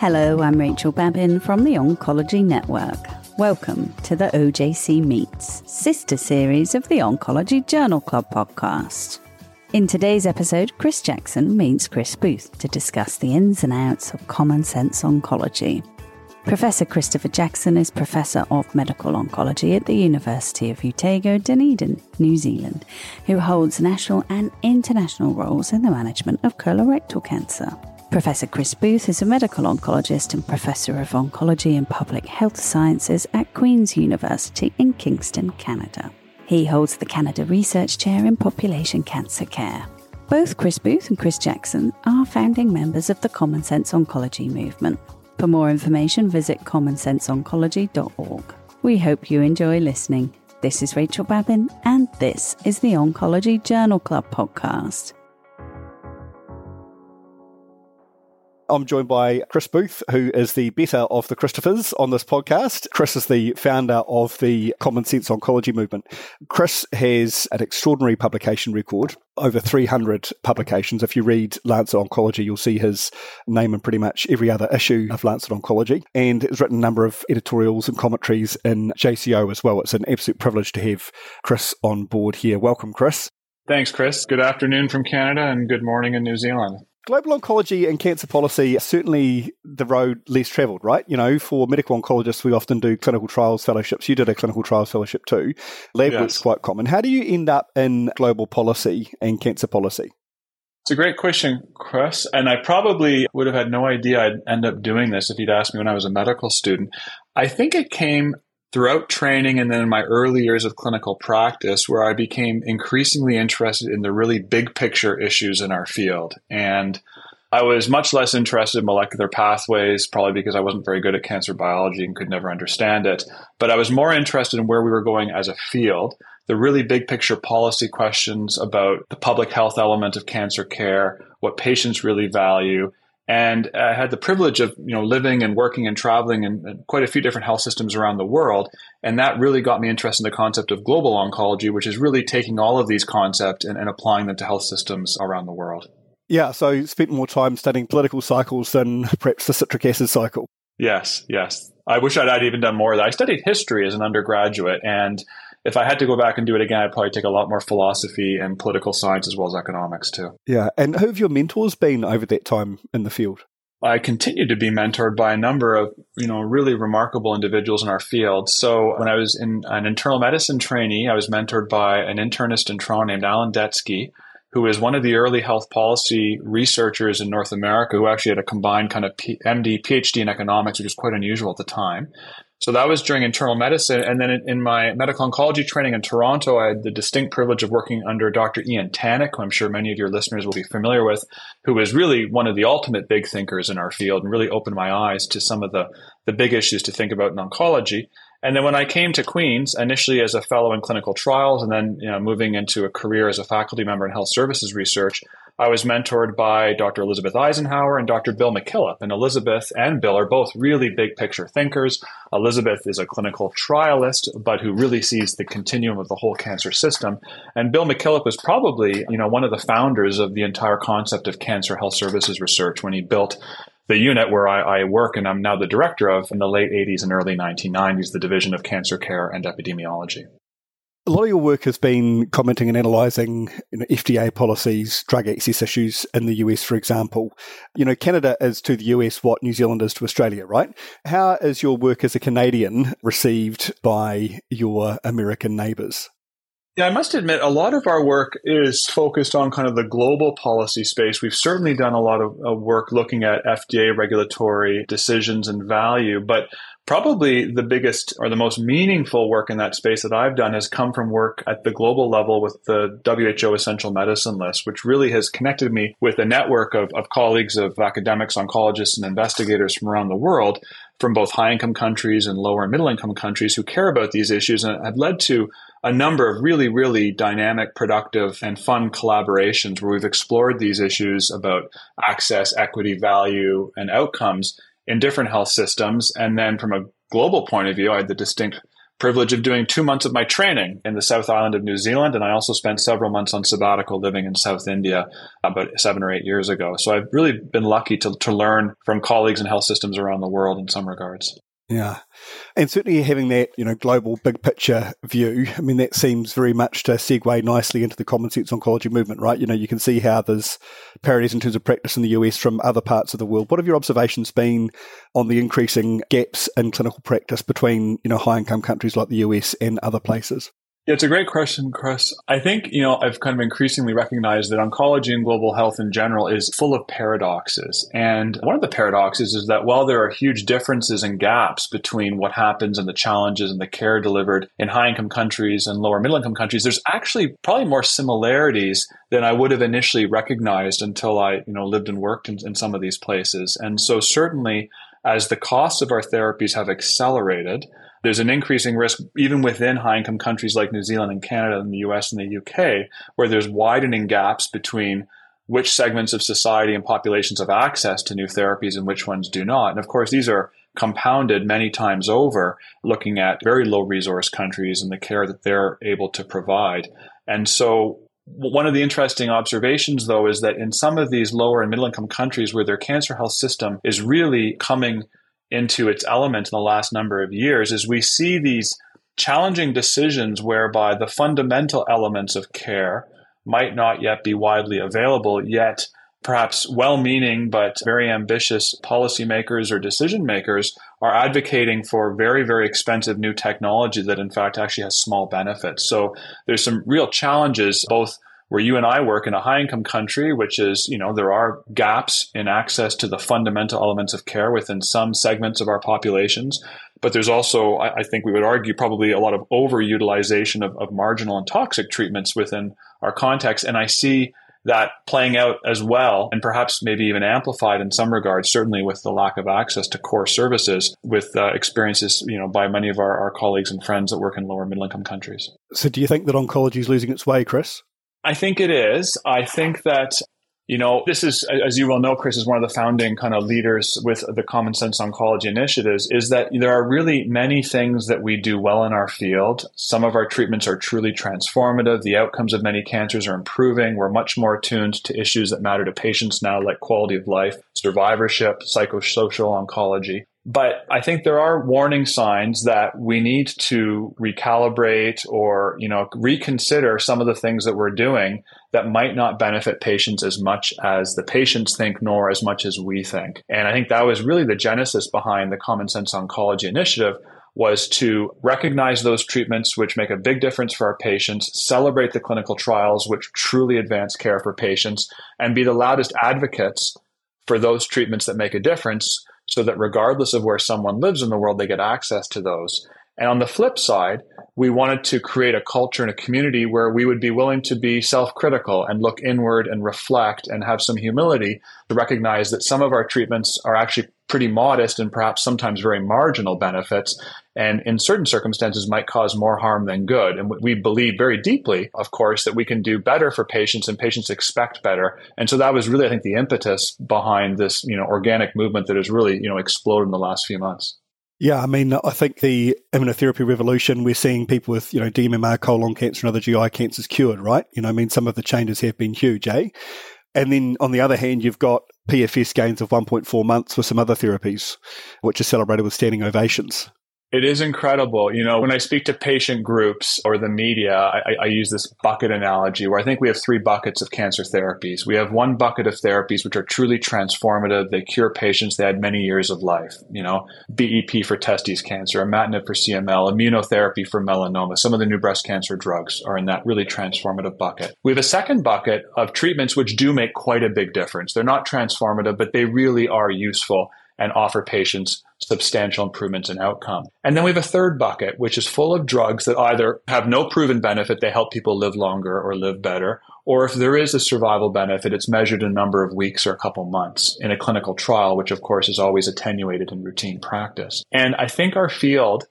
Hello, I'm Rachel Babin from the Oncology Network. Welcome to the OJC Meets, sister series of the Oncology Journal Club podcast. In today's episode, Chris Jackson meets Chris Booth to discuss the ins and outs of common sense oncology. Professor Christopher Jackson is Professor of Medical Oncology at the University of Otago, Dunedin, New Zealand, who holds national and international roles in the management of colorectal cancer. Professor Chris Booth is a medical oncologist and Professor of Oncology and Public Health Sciences at Queen's University in Kingston, Canada. He holds the Canada Research Chair in Population Cancer Care. Both Chris Booth and Chris Jackson are founding members of the Common Sense Oncology movement. For more information, visit commonsenseoncology.org. We hope you enjoy listening. This is Rachel Babin, and this is the Oncology Journal Club podcast. I'm joined by Chris Booth, who is the better of the Christophers on this podcast. Chris is the founder of the Common Sense Oncology movement. Chris has an extraordinary publication record, over 300 publications. If you read Lancet Oncology, you'll see his name in pretty much every other issue of Lancet Oncology, and has written a number of editorials and commentaries in JCO as well. It's an absolute privilege to have Chris on board here. Welcome, Chris. Thanks, Chris. Good afternoon from Canada and good morning in New Zealand global oncology and cancer policy are certainly the road less travelled, right? You know, for medical oncologists, we often do clinical trials fellowships. You did a clinical trials fellowship too. Lab yes. work's quite common. How do you end up in global policy and cancer policy? It's a great question, Chris. And I probably would have had no idea I'd end up doing this if you'd asked me when I was a medical student. I think it came throughout training and then in my early years of clinical practice where I became increasingly interested in the really big picture issues in our field. And I was much less interested in molecular pathways, probably because I wasn't very good at cancer biology and could never understand it. But I was more interested in where we were going as a field, the really big picture policy questions about the public health element of cancer care, what patients really value, and I had the privilege of you know living and working and traveling in quite a few different health systems around the world, and that really got me interested in the concept of global oncology, which is really taking all of these concepts and, and applying them to health systems around the world. Yeah, so you spent more time studying political cycles than perhaps the citric acid cycle. Yes, yes. I wish I'd, I'd even done more of that. I studied history as an undergraduate, and if I had to go back and do it again, I'd probably take a lot more philosophy and political science as well as economics too. Yeah. And who have your mentors been over that time in the field? I continue to be mentored by a number of, you know, really remarkable individuals in our field. So when I was in an internal medicine trainee, I was mentored by an internist in Toronto named Allan Detsky, who is one of the early health policy researchers in North America who actually had a combined kind of P- MD, PhD in economics, which was quite unusual at the time. So that was during internal medicine. And then in my medical oncology training in Toronto, I had the distinct privilege of working under Dr. Ian Tannock, who I'm sure many of your listeners will be familiar with, who was really one of the ultimate big thinkers in our field and really opened my eyes to some of the, the big issues to think about in oncology. And then when I came to Queens, initially as a fellow in clinical trials, and then you know, moving into a career as a faculty member in health services research, I was mentored by Dr. Elizabeth Eisenhauer and Dr. Bill Mackillop. And Elizabeth and Bill are both really big picture thinkers. Elizabeth is a clinical trialist, but who really sees the continuum of the whole cancer system. And Bill Mackillop was probably, you know, one of the founders of the entire concept of cancer health services research when he built the unit where I, I, work and I'm now the director of in the late 80s and early 1990s, the Division of Cancer Care and Epidemiology. A lot of your work has been commenting and analysing you know, FDA policies, drug access issues in the US, for example. You know, Canada is to the US what New Zealand is to Australia, right? How is your work as a Canadian received by your American neighbours? Yeah, I must admit, a lot of our work is focused on kind of the global policy space. We've certainly done a lot of, of work looking at FDA regulatory decisions and value, but Probably the biggest or the most meaningful work in that space that I've done has come from work at the global level with the WHO Essential Medicine List, which really has connected me with a network of, of colleagues of academics, oncologists, and investigators from around the world from both high income countries and lower and middle income countries who care about these issues and have led to a number of really, really dynamic, productive, and fun collaborations where we've explored these issues about access, equity, value, and outcomes in different health systems. And then from a global point of view, I had the distinct privilege of doing two months of my training in the South Island of New Zealand. And I also spent several months on sabbatical living in South India about seven or eight years ago. So I've really been lucky to, to learn from colleagues in health systems around the world in some regards. Yeah. And certainly having that, you know, global big picture view, I mean, that seems very much to segue nicely into the common sense oncology movement, right? You know, you can see how there's parodies in terms of practice in the US from other parts of the world. What have your observations been on the increasing gaps in clinical practice between, you know, high income countries like the US and other places? Yeah, it's a great question, Chris. I think, you know, I've kind of increasingly recognized that oncology and global health in general is full of paradoxes. And one of the paradoxes is that while there are huge differences and gaps between what happens and the challenges and the care delivered in high income countries and lower middle income countries, there's actually probably more similarities than I would have initially recognized until I, you know, lived and worked in, in some of these places. And so certainly as the costs of our therapies have accelerated, there's an increasing risk even within high income countries like New Zealand and Canada and the US and the UK, where there's widening gaps between which segments of society and populations have access to new therapies and which ones do not. And of course, these are compounded many times over looking at very low resource countries and the care that they're able to provide. And so one of the interesting observations, though, is that in some of these lower and middle income countries where their cancer health system is really coming into its element in the last number of years is we see these challenging decisions whereby the fundamental elements of care might not yet be widely available, yet perhaps well meaning but very ambitious policymakers or decision makers are advocating for very, very expensive new technology that in fact actually has small benefits. So there's some real challenges both where you and I work in a high income country, which is, you know, there are gaps in access to the fundamental elements of care within some segments of our populations. But there's also, I, think we would argue, probably a lot of overutilization of, of marginal and toxic treatments within our context. And I see that playing out as well, and perhaps maybe even amplified in some regards, certainly with the lack of access to core services, with uh, experiences, you know, by many of our, our colleagues and friends that work in lower middle income countries. So, do you think that oncology is losing its way, Chris? I think it is. I think that, you know, this is, as you well know, Chris is one of the founding kind of leaders with the Common Sense Oncology initiatives, is that there are really many things that we do well in our field. Some of our treatments are truly transformative. The outcomes of many cancers are improving. We're much more attuned to issues that matter to patients now, like quality of life, survivorship, psychosocial oncology. But I think there are warning signs that we need to recalibrate or, you know, reconsider some of the things that we're doing that might not benefit patients as much as the patients think, nor as much as we think. And I think that was really the genesis behind the Common Sense Oncology Initiative was to recognize those treatments which make a big difference for our patients, celebrate the clinical trials which truly advance care for patients, and be the loudest advocates for those treatments that make a difference so that regardless of where someone lives in the world, they get access to those. And on the flip side, we wanted to create a culture and a community where we would be willing to be self critical and look inward and reflect and have some humility to recognize that some of our treatments are actually pretty modest and perhaps sometimes very marginal benefits. And in certain circumstances might cause more harm than good. And we believe very deeply, of course, that we can do better for patients and patients expect better. And so that was really, I think, the impetus behind this, you know, organic movement that has really, you know, exploded in the last few months. Yeah, I mean, I think the immunotherapy revolution, we're seeing people with, you know, DMMR, colon cancer, and other GI cancers cured, right? You know, I mean, some of the changes have been huge, eh? And then on the other hand, you've got PFS gains of 1.4 months for some other therapies, which are celebrated with standing ovations. It is incredible. You know, when I speak to patient groups or the media, I, I, use this bucket analogy where I think we have three buckets of cancer therapies. We have one bucket of therapies which are truly transformative. They cure patients. They add many years of life. You know, BEP for testes cancer, imatinib for CML, immunotherapy for melanoma. Some of the new breast cancer drugs are in that really transformative bucket. We have a second bucket of treatments which do make quite a big difference. They're not transformative, but they really are useful and offer patients substantial improvements in outcome. And then we have a third bucket, which is full of drugs that either have no proven benefit, they help people live longer or live better, or if there is a survival benefit, it's measured in a number of weeks or a couple months in a clinical trial, which of course is always attenuated in routine practice. And I think our field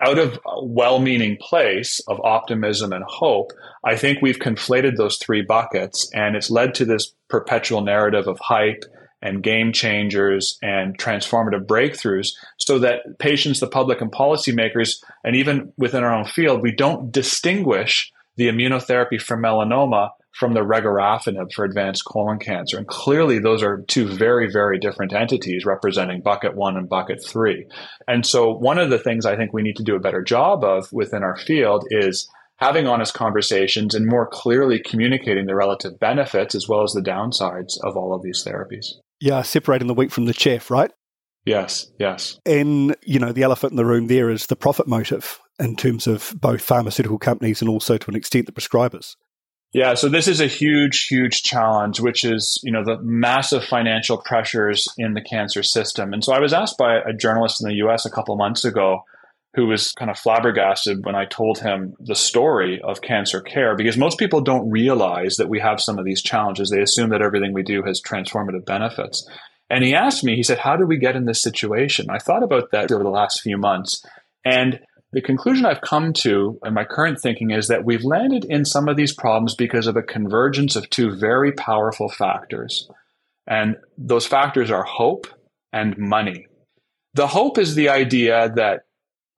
out of a well-meaning place of optimism and hope, I think we've conflated those three buckets and it's led to this perpetual narrative of hype and game changers and transformative breakthroughs so that patients, the public, and policymakers, and even within our own field, we don't distinguish the immunotherapy for melanoma from the regorafenib for advanced colon cancer. And clearly, those are two very, very different entities representing bucket one and bucket three. And so, one of the things I think we need to do a better job of within our field is having honest conversations and more clearly communicating the relative benefits as well as the downsides of all of these therapies. Yeah, separating the wheat from the chaff, right? Yes, yes. And, you know, the elephant in the room there is the profit motive in terms of both pharmaceutical companies and also to an extent the prescribers. Yeah, so this is a huge, huge challenge, which is, you know, the massive financial pressures in the cancer system. And so I was asked by a journalist in the US a couple months ago who was kind of flabbergasted when I told him the story of cancer care because most people don't realize that we have some of these challenges. They assume that everything we do has transformative benefits. And he asked me, he said, How did we get in this situation? I thought about that over the last few months. And the conclusion I've come to in my current thinking is that we've landed in some of these problems because of a convergence of two very powerful factors. And those factors are hope and money. The hope is the idea that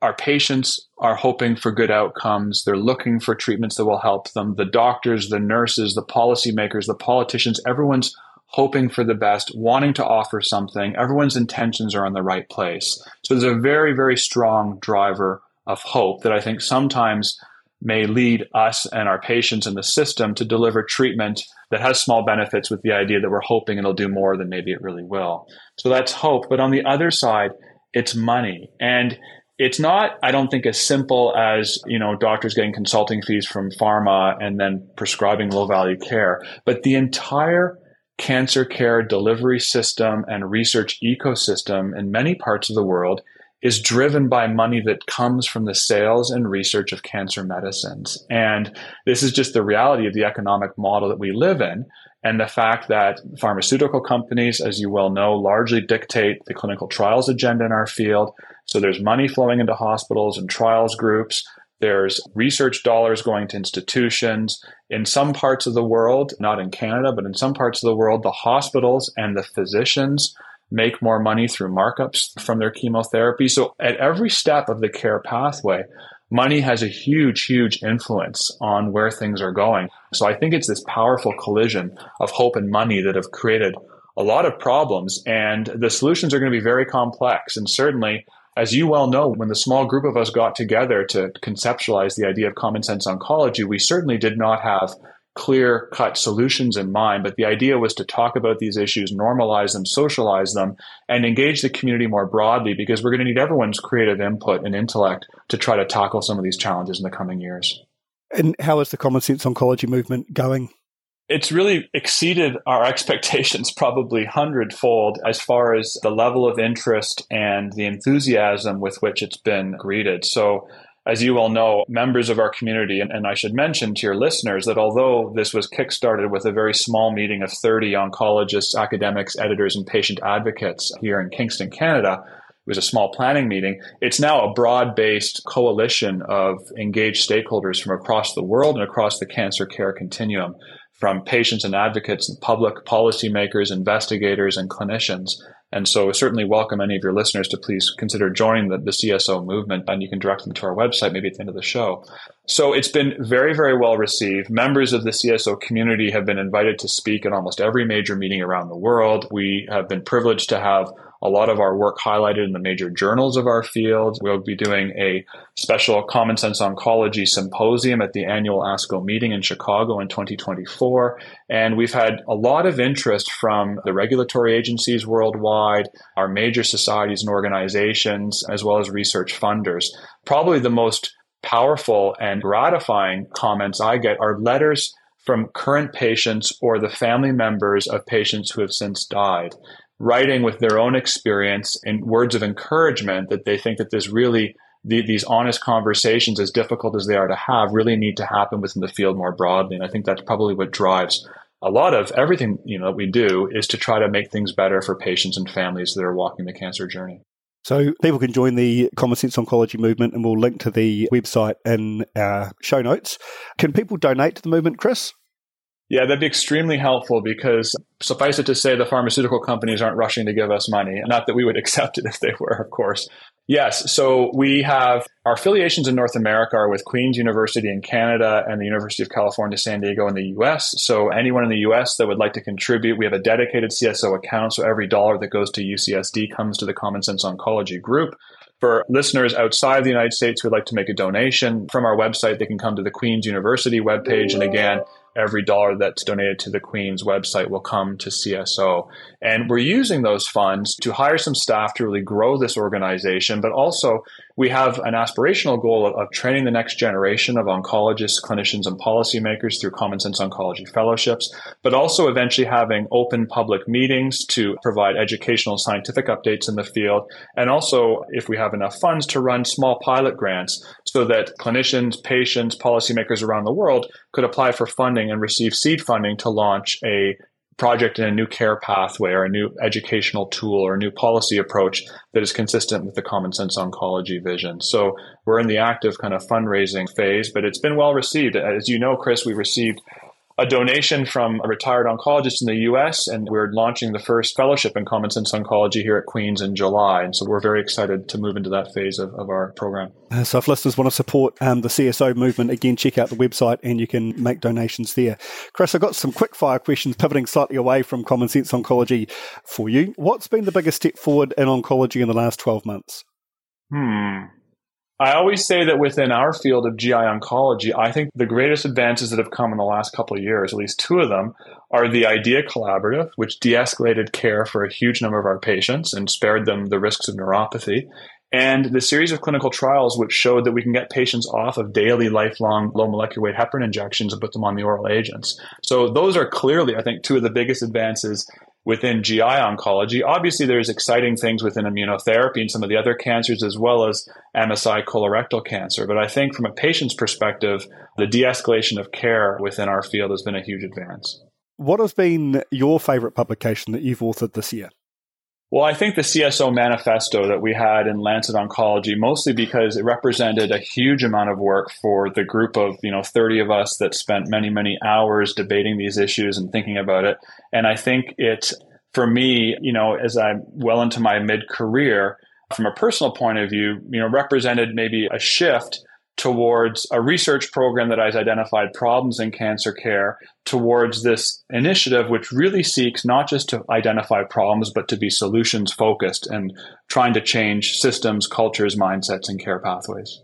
our patients are hoping for good outcomes. They're looking for treatments that will help them. The doctors, the nurses, the policymakers, the politicians, everyone's hoping for the best, wanting to offer something. Everyone's intentions are in the right place. So there's a very, very strong driver of hope that I think sometimes may lead us and our patients in the system to deliver treatment that has small benefits with the idea that we're hoping it'll do more than maybe it really will. So that's hope. But on the other side, it's money. And it's not, I don't think, as simple as, you know, doctors getting consulting fees from pharma and then prescribing low value care, but the entire cancer care delivery system and research ecosystem in many parts of the world is driven by money that comes from the sales and research of cancer medicines. And this is just the reality of the economic model that we live in. And the fact that pharmaceutical companies, as you well know, largely dictate the clinical trials agenda in our field. So there's money flowing into hospitals and trials groups. There's research dollars going to institutions. In some parts of the world, not in Canada, but in some parts of the world, the hospitals and the physicians make more money through markups from their chemotherapy. So at every step of the care pathway, money has a huge, huge influence on where things are going. So I think it's this powerful collision of hope and money that have created a lot of problems and the solutions are going to be very complex. And certainly, as you well know, when the small group of us got together to conceptualize the idea of common sense oncology, we certainly did not have clear cut solutions in mind, but the idea was to talk about these issues, normalize them, socialize them, and engage the community more broadly because we're going to need everyone's creative input and intellect to try to tackle some of these challenges in the coming years. And how is the common sense oncology movement going? It's really exceeded our expectations probably hundredfold as far as the level of interest and the enthusiasm with which it's been greeted. So as you all know, members of our community, and, and, I should mention to your listeners that although this was kickstarted with a very small meeting of 30 oncologists, academics, editors, and patient advocates here in Kingston, Canada, it was a small planning meeting. It's now a broad based coalition of engaged stakeholders from across the world and across the cancer care continuum, from patients and advocates, and public policymakers, investigators, and clinicians. And so certainly welcome any of your listeners to please consider joining the, the CSO movement and you can direct them to our website maybe at the end of the show. So it's been very, very well received. Members of the CSO community have been invited to speak at almost every major meeting around the world. We have been privileged to have a lot of our work highlighted in the major journals of our field. We'll be doing a special Common Sense Oncology Symposium at the annual ASCO meeting in Chicago in 2024. And we've had a lot of interest from the regulatory agencies worldwide, our major societies and organizations, as well as research funders. Probably the most powerful and gratifying comments I get are letters from current patients or the family members of patients who have since died writing with their own experience and words of encouragement that they think that there's really the, these honest conversations, as difficult as they are to have, really need to happen within the field more broadly. And I think that's probably what drives a lot of everything you know that we do is to try to make things better for patients and families that are walking the cancer journey. So people can join the Common Sense Oncology movement, and we'll link to the website in our show notes. Can people donate to the movement, Chris? Yeah, that'd be extremely helpful because suffice it to say, the pharmaceutical companies aren't rushing to give us money. Not that we would accept it if they were, of course. Yes. So we have our affiliations in North America are with Queen's University in Canada and the University of California, San Diego in the US. So anyone in the US that would like to contribute, we have a dedicated CSO account. So every dollar that goes to UCSD comes to the Common Sense Oncology group. For listeners outside the United States who would like to make a donation from our website, they can come to the Queen's University webpage. And again, every dollar that's donated to the Queen's website will come to CSO. And we're using those funds to hire some staff to really grow this organization, but also we have an aspirational goal of, of, training the next generation of oncologists, clinicians, and policymakers through Common Sense Oncology fellowships, but also eventually having open public meetings to provide educational scientific updates in the field. And also, if we have enough funds, to run small pilot grants so that clinicians, patients, policymakers around the world could apply for funding and receive seed funding to launch a project in a new care pathway or a new educational tool or a new policy approach that is consistent with the common sense oncology vision. So we're in the active kind of fundraising phase, but it's been well received. As you know, Chris, we received a donation from a retired oncologist in the US, and we're launching the first fellowship in common sense oncology here at Queen's in July. And so we're very excited to move into that phase of, of our program. Uh, so if listeners want to support um, the CSO movement, again, check out the website and you can make donations there. Chris, I've got some quick fire questions pivoting slightly away from common sense oncology for you. What's been the biggest step forward in oncology in the last 12 months? Hmm. I always say that within our field of GI oncology, I think the greatest advances that have come in the last couple of years, at least two of them, are the IDEA Collaborative, which de escalated care for a huge number of our patients and spared them the risks of neuropathy, and the series of clinical trials which showed that we can get patients off of daily lifelong low molecular weight heparin injections and put them on the oral agents. So those are clearly, I think, two of the biggest advances within GI oncology. Obviously, there's exciting things within immunotherapy and some of the other cancers, as well as MSI colorectal cancer. But I think from a patient's perspective, the de escalation of care within our field has been a huge advance. What has been your favorite publication that you've authored this year? Well, I think the CSO manifesto that we had in Lancet Oncology, mostly because it represented a huge amount of work for the group of, you know, 30 of us that spent many, many hours debating these issues and thinking about it. And I think it, for me, you know, as I'm well into my mid career, from a personal point of view, you know, represented maybe a shift towards a research program that has identified problems in cancer care towards this initiative which really seeks not just to identify problems but to be solutions focused and trying to change systems cultures mindsets and care pathways.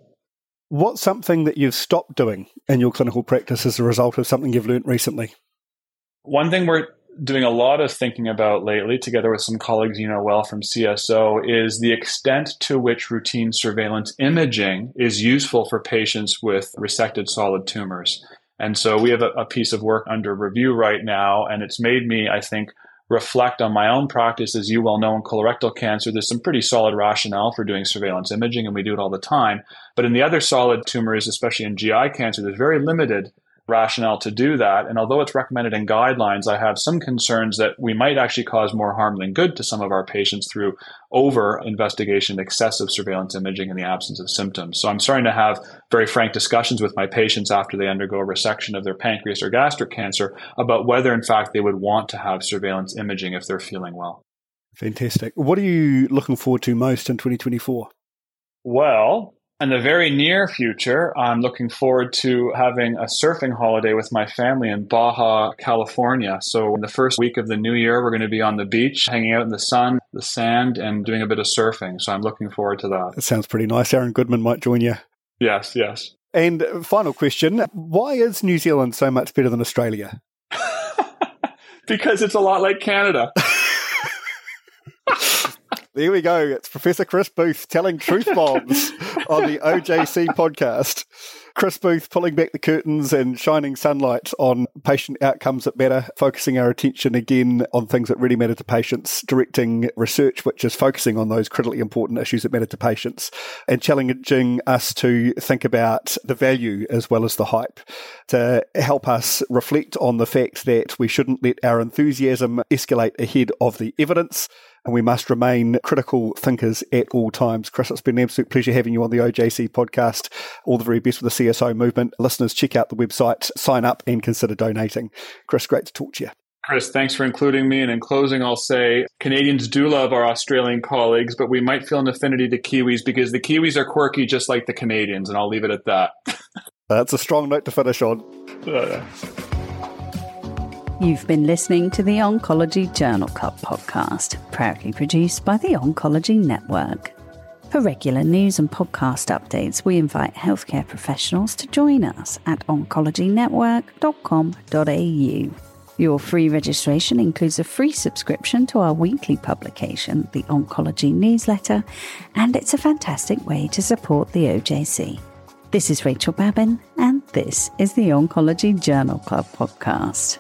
What's something that you've stopped doing in your clinical practice as a result of something you've learned recently? One thing we're doing a lot of thinking about lately, together with some colleagues you know well from CSO, is the extent to which routine surveillance imaging is useful for patients with resected solid tumors. And so we have a, a piece of work under review right now, and it's made me, I think, reflect on my own practice. As you well know, in colorectal cancer, there's some pretty solid rationale for doing surveillance imaging, and we do it all the time. But in the other solid tumors, especially in GI cancer, there's very limited rationale to do that. And although it's recommended in guidelines, I have some concerns that we might actually cause more harm than good to some of our patients through over investigation, excessive surveillance imaging in the absence of symptoms. So I'm starting to have very frank discussions with my patients after they undergo a resection of their pancreas or gastric cancer about whether, in fact, they would want to have surveillance imaging if they're feeling well. Fantastic. What are you looking forward to most in 2024? Well, in the very near future, I'm looking forward to having a surfing holiday with my family in Baja, California. So, in the first week of the new year, we're going to be on the beach, hanging out in the sun, the sand, and doing a bit of surfing. So, I'm looking forward to that. It sounds pretty nice. Aaron Goodman might join you. Yes, yes. And final question why is New Zealand so much better than Australia? because it's a lot like Canada. There we go. It's Professor Chris Booth telling truth bombs on the OJC podcast. Chris Booth pulling back the curtains and shining sunlight on patient outcomes that matter, focusing our attention again on things that really matter to patients, directing research which is focusing on those critically important issues that matter to patients, and challenging us to think about the value as well as the hype, to help us reflect on the fact that we shouldn't let our enthusiasm escalate ahead of the evidence and we must remain critical thinkers at all times. Chris, it's been an absolute pleasure having you on the OJC podcast. All the very best with the CSO movement. Listeners, check out the website, sign up, and consider donating. Chris, great to talk to you. Chris, thanks for including me. And in closing, I'll say Canadians do love our Australian colleagues, but we might feel an affinity to Kiwis because the Kiwis are quirky just like the Canadians, and I'll leave it at that. That's a strong note to finish on. You've been listening to the Oncology Journal Club podcast, proudly produced by the Oncology Network. For regular news and podcast updates, we invite healthcare professionals to join us at oncologynetwork.com.au. Your free registration includes a free subscription to our weekly publication, the Oncology Newsletter, and it's a fantastic way to support the OJC. This is Rachel Babin, and this is the Oncology Journal Club podcast.